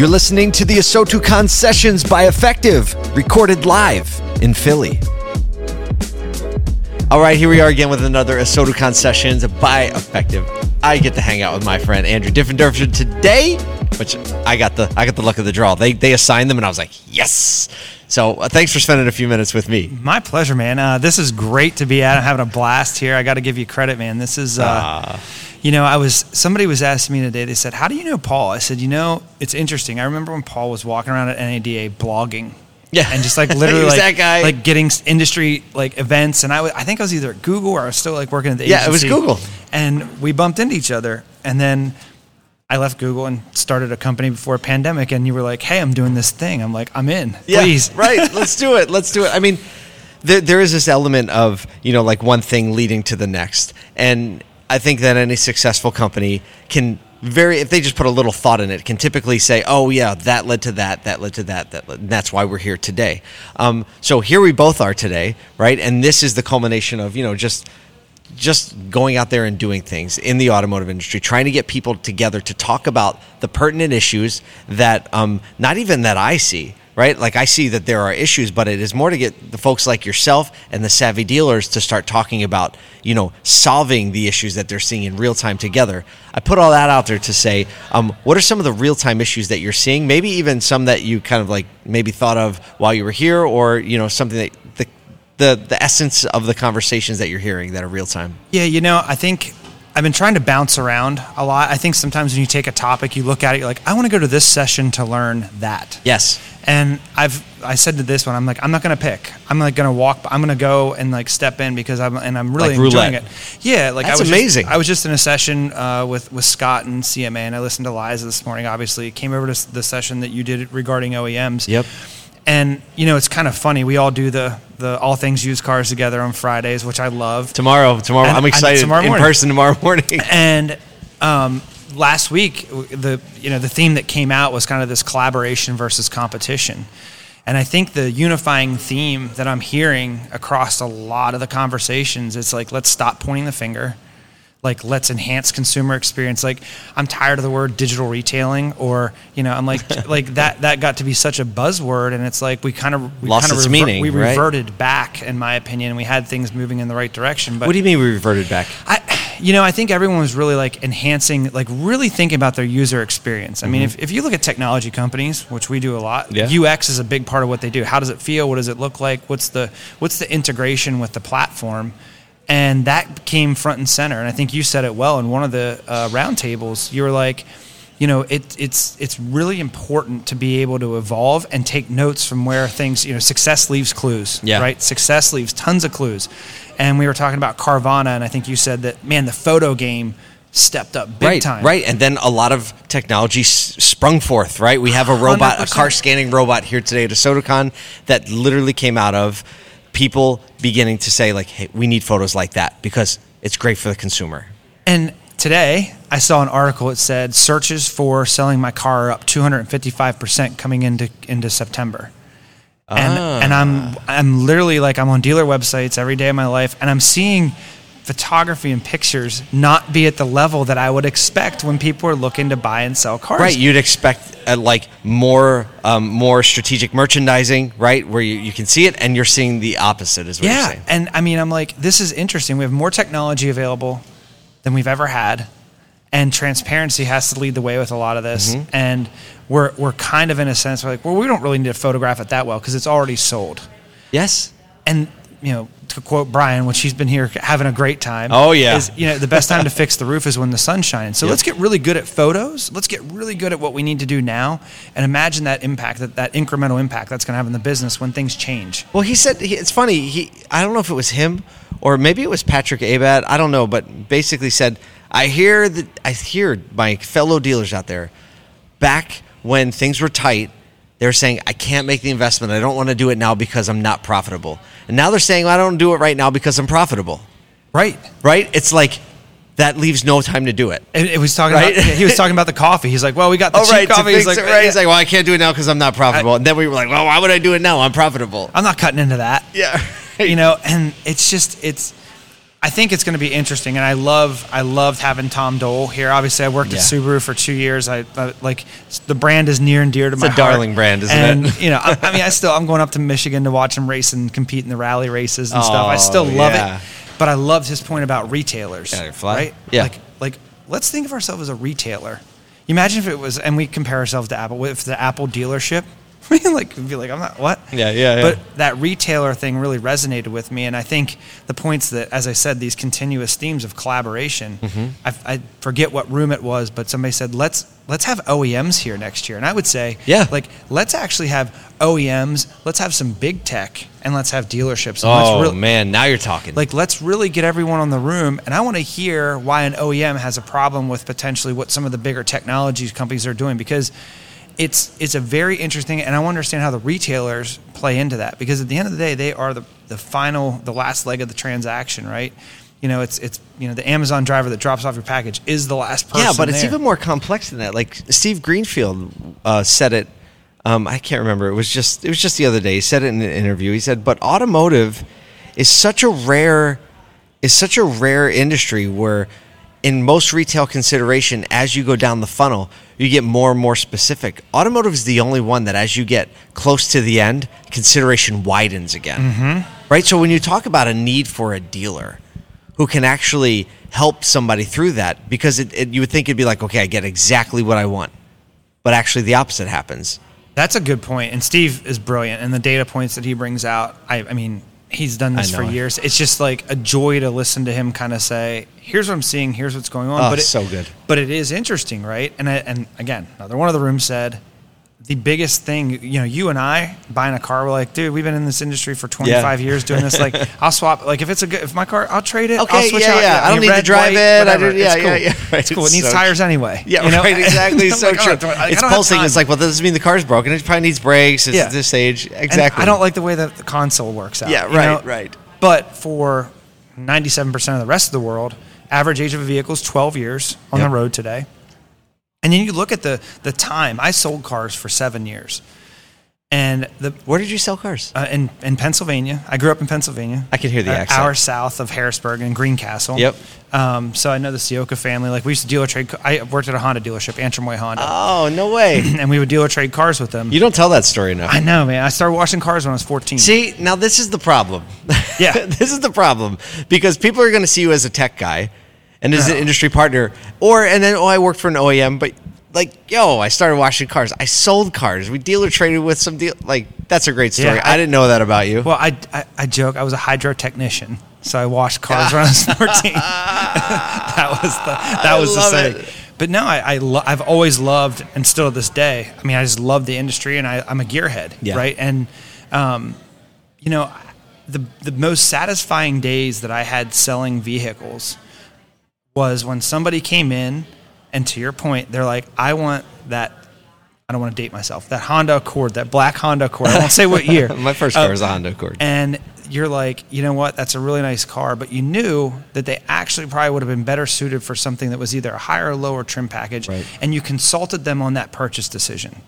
You're listening to the ASOTU CON Sessions by Effectv, recorded live in Philly. All right, here we are again with another ASOTU CON Sessions by Effectv. I get to hang out with my friend Andrew Diffenderfer today, which I got the I got the luck of the draw. They they assigned them, and I was like, yes. So uh, thanks for spending a few minutes with me. My pleasure, man. Uh, this is great to be at. I'm having a blast here. I got to give you credit, man. This is. Uh, Ah. You know, I was somebody was asking me today. They said, "How do you know Paul?" I said, "You know, it's interesting. I remember when Paul was walking around at NADA blogging, Yeah. and just like literally like, that guy. like getting industry like events. And I was, I think I was either at Google or I was still like working at the Yeah, it was. Google. And we bumped into each other, and then I left Google and started a company before a pandemic. And you were like, "Hey, I'm doing this thing." I'm like, "I'm in, Yeah, please." right. Let's do it. Let's do it. I mean, there, there is this element of you know like one thing leading to the next, and I think that any successful company can very if they just put a little thought in it can typically say oh yeah that led to that that led to that that led, that's why we're here today um, so here we both are today right and this is the culmination of you know just just going out there and doing things in the automotive industry, trying to get people together to talk about the pertinent issues that um, not even that I see, right? Like I see that there are issues, but it is more to get the folks like yourself and the savvy dealers to start talking about, you know, solving the issues that they're seeing in real time together. I put all that out there to say, um, what are some of the real time issues that you're seeing? Maybe even some that you kind of like maybe thought of while you were here, or you know, something that the the essence of the conversations that you're hearing that are real time. Yeah, you know, I think I've been trying to bounce around a lot. I think sometimes when you take a topic, you look at it, you're like, I want to go to this session to learn that. Yes. And I've I said to this one, I'm like, I'm not gonna pick. I'm like gonna walk. I'm gonna go and like step in because I'm and I'm really Like enjoying it. Yeah, like That's I was amazing. Just, I was just in a session uh, with with Scott and CMA, and I listened to Liza this morning. Obviously, came over to the session that you did regarding OEMs. Yep. And you know, it's kind of funny. We all do the the all things used cars together on Fridays, which I love. Tomorrow, tomorrow, And- I'm excited tomorrow in morning. person tomorrow morning. And um, last week, the you know the theme that came out was kind of this collaboration versus competition. And I think the unifying theme that I'm hearing across a lot of the conversations is like, let's stop pointing the finger. Like, let's enhance consumer experience. Like, I'm tired of the word digital retailing, or you know, I'm like, like that. That got to be such a buzzword, and it's like we kind of we Lost kind of its meaning, We right? reverted back, in my opinion. We had things moving in the right direction, but what do you mean we reverted back? I, you know, I think everyone was really like enhancing, like really thinking about their user experience. I mean, if, if you look at technology companies, which we do a lot, Mm-hmm. Yeah. UX is a big part of what they do. How does it feel? What does it look like? What's the what's the integration with the platform? And that came front and center. And I think you said it well in one of the uh, roundtables. You were like, you know, it, it's it's really important to be able to evolve and take notes from where things, you know, success leaves clues, Yeah. right? Success leaves tons of clues. And we were talking about Carvana, and I think you said that, man, the photo game stepped up big right, time. right, and then a lot of technology s- sprung forth. Right, we have a robot, a 100%. car scanning robot here today at Sotocon that literally came out of people beginning to say like, "Hey, we need photos like that because it's great for the consumer." And today, I saw an article that said searches for selling my car are up 255% coming into into September. And, and I'm ah. I'm literally like I'm on dealer websites every day of my life, and I'm seeing photography and pictures not be at the level that I would expect when people are looking to buy and sell cars. Right, you'd expect uh, like more um, more strategic merchandising, right, where you, you can see it, and you're seeing the opposite. Is what you're Yeah, saying. and I mean, I'm like, this is interesting. We have more technology available than we've ever had, and transparency has to lead the way with a lot of this. Mm-hmm. And we're we're kind of in a sense we're like, well, we don't really need to photograph it that well because it's already sold. Yes. And you know, to quote Brian, when she's been here having a great time. Oh, yeah. is you know the best time to fix the roof is when the sun's shining. So Yep. let's get really good at photos. Let's get really good at what we need to do now, and imagine that impact, that that incremental impact that's going to have in the business when things change. Well, he said he, it's funny. He I don't know if it was him or maybe it was Patrick Abad. I don't know, but basically said I hear that I hear my fellow dealers out there back when things were tight. They were saying I can't make the investment. I don't want to do it now because I'm not profitable. And now they're saying well, I don't do it right now because I'm profitable. Right. Right? It's like that leaves no time to do it. And it was talking Right? about he was talking about the coffee. He's like, well, we got the Oh, cheap right. coffee. He's like, it, right. yeah. He's like, well, I can't do it now because I'm not profitable. and then we were like, well, why would I do it now? I'm profitable. I'm not cutting into that. Yeah. You know, and it's just it's I think it's going to be interesting, and I love I loved having Tom Doll here. Obviously, I worked Yeah. at Subaru for two years. I, I like the brand is near and dear to my a heart. darling brand, isn't and, it? you know, I, I mean, I still I'm going up to Michigan to watch him race and compete in the rally races and stuff. I Oh, still love yeah. it, but I loved his point about retailers. Yeah, fly. right? Yeah. Like like let's think of ourselves as a retailer. Imagine if it was, and we compare ourselves to Apple. If the Apple dealership, like we'd be like, I'm not what. Yeah, yeah, yeah. But that retailer thing really resonated with me, and I think the points that, as I said, these continuous themes of collaboration. Mm-hmm. I, I forget what room it was, but somebody said let's let's have OEMs here next year, and I would say, Yeah. like let's actually have OEMs, let's have some big tech, and let's have dealerships. And Oh man, now you're talking. like let's really get everyone on the room and i want to hear why an oem has a problem with potentially what some of the bigger technology companies are doing because it's it's a very interesting and i want to understand how the retailers play into that because at the end of the day they are the, the final the last leg of the transaction right you know it's it's you know the amazon driver that drops off your package is the last person yeah, but it's there. even more complex than that. Like Steve Greenfield uh, said it. Um, I can't remember. It was just it was just the other day. He said it in an interview. He said, "But automotive is such a rare is such a rare industry where." In most retail consideration, as you go down the funnel, you get more and more specific. Automotive is the only one that, as you get close to the end, consideration widens again. Mm-hmm. Right? So, when you talk about a need for a dealer, who can actually help somebody through that because it, it, you would think it'd be like okay i get exactly what i want but actually the opposite happens That's a good point, and Steve is brilliant. And the data points that he brings out, I, I mean, he's done this for years. It's just like a joy to listen to him kind of say, "Here's what I'm seeing. Here's what's going on." Oh, but it, so good. But it is interesting, right? And I, and again, another one of the room said. The biggest thing, you know, you and I buying a car, we're like, dude, we've been in this industry for 25 years doing this. Like, I'll swap. Like, if it's a good, if my car, I'll trade it. I'll Okay, yeah, out. yeah. I don't need to drive white, it. I don't- yeah, it's cool. yeah, yeah. Right, It's cool. It needs so tires anyway. yeah you know? right exactly so like, true oh, I it's pulsing it's like well that doesn't mean the car's broken it probably needs brakes it's Yeah. at this age And exactly I don't like the way that the console works out. Yeah, you right, know? right. But for 97% of the rest of the world, average age of a vehicle is 12 years on Yep. the road today. And then you look at the, the time. I sold cars for seven years. And the where did you sell cars uh, in, in Pennsylvania, I grew up in Pennsylvania. I can hear the uh, accent. Hour south of Harrisburg in Greencastle. Yep. Um, so I know the Sioka family. Like we used to dealer trade. I worked at a Honda dealership, Antrim Honda, oh no way and we would dealer trade cars with them. you don't tell that story enough I know, man. I started washing cars when I was 14. See, now this is the problem. Yeah. this is the problem because people are going to see you as a tech guy and as an industry partner, or and then oh, I worked for an OEM, but like yo, I started washing cars. I sold cars. We dealer traded with some deal. Like that's a great story. Yeah, I, I- didn't know that about you. Well, I, I, I joke. I was a hydro technician, so I washed cars when I was 14. that was the that was the saying. it. But no, I, I lo- I've always loved, and still to this day, I mean, I just love the industry, and I, I'm a gearhead, Yeah. right? And um, you know, the the most satisfying days that I had selling vehicles was when somebody came in, and to your point, they're like, I want that. I don't want to date myself. That Honda Accord, that black Honda Accord. I won't say what year. My first Uh, car was a Honda Accord. and you're like, you know what? That's a really nice car, but you knew that they actually probably would have been better suited for something that was either a higher or lower trim package, Right. and you consulted them on that purchase decision.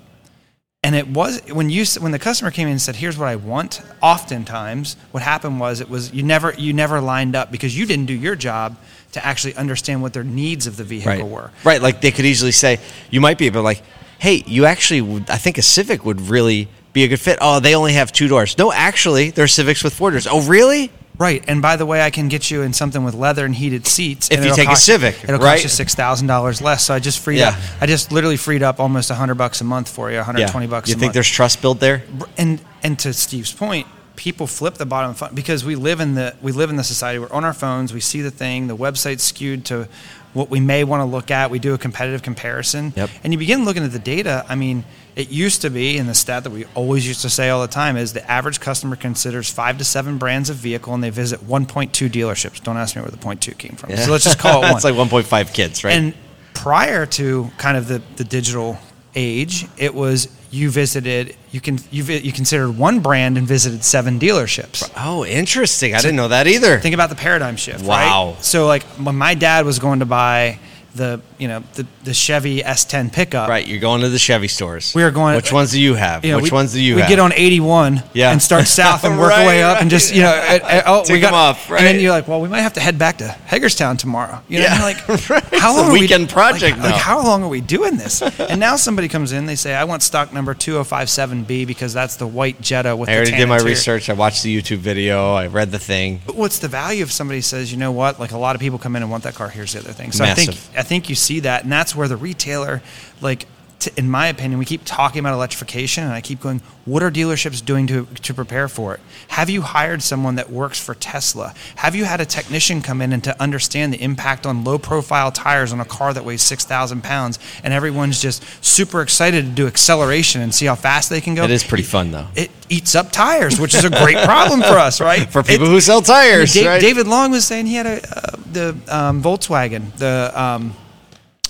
And it was when you when the customer came in and said, "Here's what I want." Oftentimes, what happened was it was you never you never lined up because you didn't do your job to actually understand what their needs of the vehicle right. were. Right. Like they could easily say, you might be, but like, hey, you actually, would, I think a Civic would really be a good fit. Oh, they only have two doors. No, actually, there are Civics with four doors. Oh, really? Right, and by the way, I can get you in something with leather and heated seats. If you take a Civic, it'll right? cost you six thousand dollars less. So I just freed Yeah. up. I just literally freed up almost hundred bucks a month for you, one hundred twenty bucks. You think month. there's trust built there? and and to Steve's point, people flip the bottom of the phone because we live in the we live in the society. We're on our phones. We see the thing. The website's skewed to what we may want to look at. We do a competitive comparison, Yep. and you begin looking at the data. I mean, it used to be, and the stat that we always used to say all the time is the average customer considers five to seven brands of vehicle, and they visit 1.2 dealerships. Don't ask me where the point two came from. So let's just call it one. it's like 1.5 kids, right? And prior to kind of the, the digital age, it was you visited you can you you considered one brand and visited seven dealerships. oh, interesting. I didn't know that either. Think about the paradigm shift, Wow. right? So like when my dad was going to buy the you know the, the Chevy S10 pickup. Right, you're going to the Chevy stores. We are going- Which ones do you have? You know, Which we, ones do you have? we have? get on 81 Yeah. and start south and work our way up and just, you know, oh, Tick we got off, And then you're like, well, we might have to head back to Hagerstown tomorrow. You know, Yeah, like, right. how It's a long are we- weekend project like, like, how long are we doing this? and now somebody comes in, they say, I want stock number 2057B because that's the white Jetta with I the already did my research. I watched the YouTube video. I read the thing. But what's the value if somebody says, you know what, like a lot of people come in and want that car. Here's the other thing. So I think Massive. I think you see that, and that's where the retailer, like, t- in my opinion, we keep talking about electrification, and I keep going, what are dealerships doing to to prepare for it? Have you hired someone that works for Tesla? Have you had a technician come in and to understand the impact on low profile tires on a car that weighs six thousand pounds, and everyone's just super excited to do acceleration and see how fast they can go? It is pretty fun though. It eats up tires, which is a great problem for us, right? For people It- who sell tires, right? David Long was saying he had a uh, the um, Volkswagen, the um,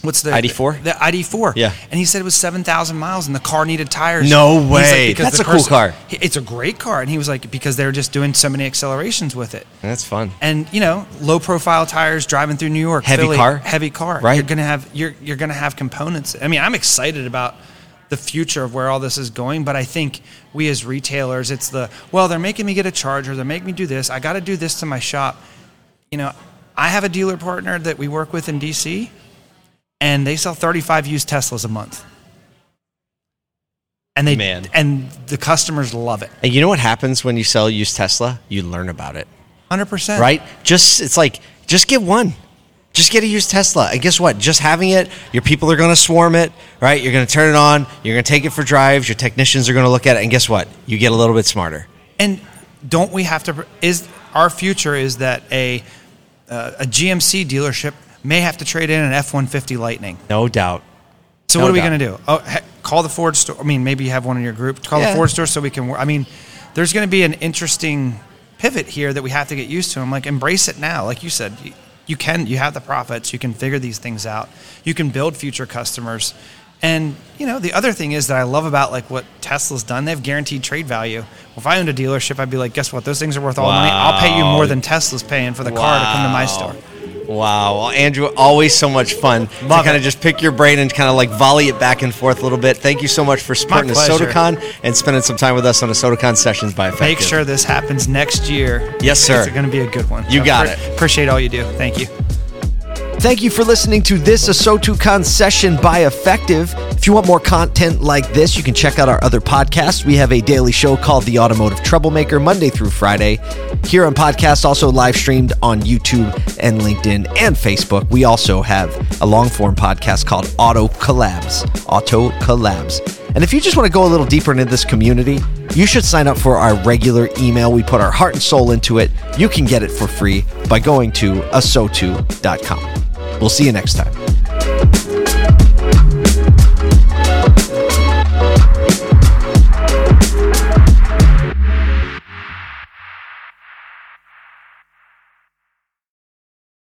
what's the ID4? The ID4. Yeah. and he said it was seven thousand miles, and the car needed tires. No He's like, way. That's a cool car. It's a great car, and he was like because they're just doing so many accelerations with it. That's fun. And you know, low profile tires driving through New York, Heavy Philly, car? heavy car. Right. You're gonna have you're you're gonna have components. I mean, I'm excited about the future of where all this is going, but I think we as retailers, it's the well, they're making me get a charger, they're making me do this. I got to do this to my shop. You know, I have a dealer partner that we work with in DC, and they sell 35 used Teslas a month. And they Man. and the customers love it. And you know what happens when you sell used Tesla? You learn about it, 100%. right? Just it's like just get one. Just get a used Tesla. And guess what? Just having it, your people are going to swarm it, right? You're going to turn it on. You're going to take it for drives. Your technicians are going to look at it. And guess what? You get a little bit smarter. And don't we have to? Is our future is that a uh, a GMC dealership may have to trade in an F one fifty Lightning? No doubt. So No what are we going to do? Oh, he- call the Ford store. I mean, maybe you have one in your group. Call Yeah. the Ford store so we can. wor- I mean, there's going to be an interesting pivot here that we have to get used to. I'm like, embrace it now. Like you said, you, you can. You have the profits. You can figure these things out. You can build future customers. And you know, the other thing is that I love about like what Tesla's done. They have guaranteed trade value. Well, if I owned a dealership, I'd be like, guess what? Those things are worth all the money. I'll pay you more than Tesla's paying for the car to come to my store. Wow. Well, Andrew, always so much fun to Love kind of just pick your brain and kind of like volley it back and forth a little bit. Thank you so much for supporting the pleasure. SodaCon and spending some time with us on the SodaCon sessions by Effectv. Make sure this happens next year. Yes, sir. It's going to be a good one. You got it. Appreciate all you do. Thank you. Thank you for listening to this ASOTUCon session by Effectv. If you want more content like this, you can check out our other podcasts. We have a daily show called The Automotive Troublemaker, Monday through Friday. Here on podcast, also live streamed on YouTube and LinkedIn and Facebook. We also have a long form podcast called Auto Collabs. Auto Collabs. And if you just want to go a little deeper into this community, you should sign up for our regular email. We put our heart and soul into it. You can get it for free by going to asotu.com. We'll see you next time.